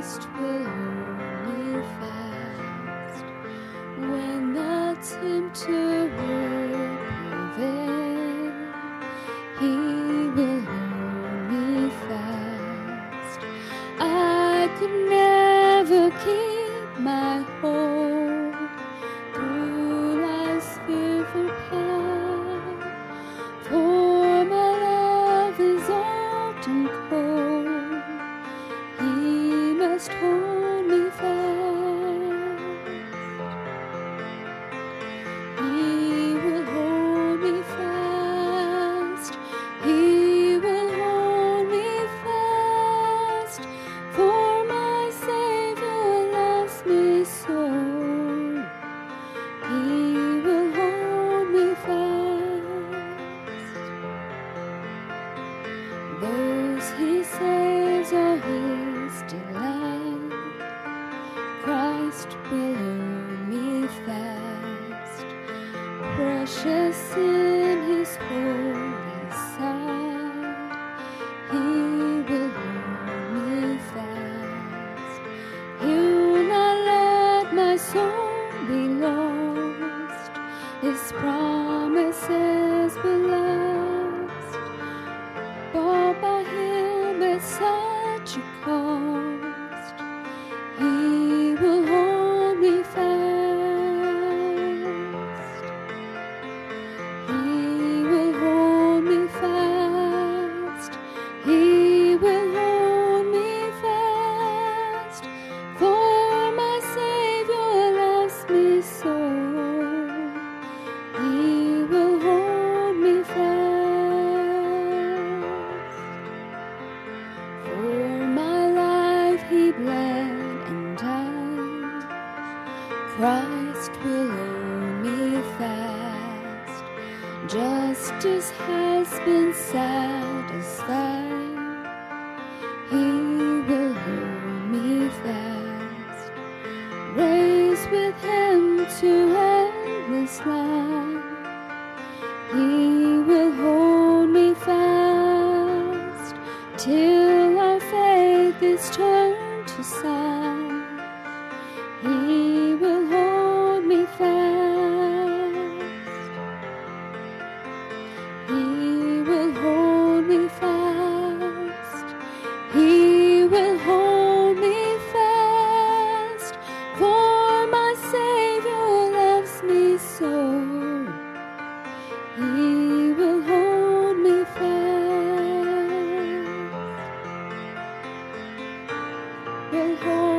will only fast when the tempter. He must precious in his holy sight. He will hold me fast. He'll not let my soul be lost. His promises will last. Bought by him at such a cost. Justice has been satisfied. He will hold me fast. raise with him to endless life. He will hold me fast till our faith is turned to sight. Hold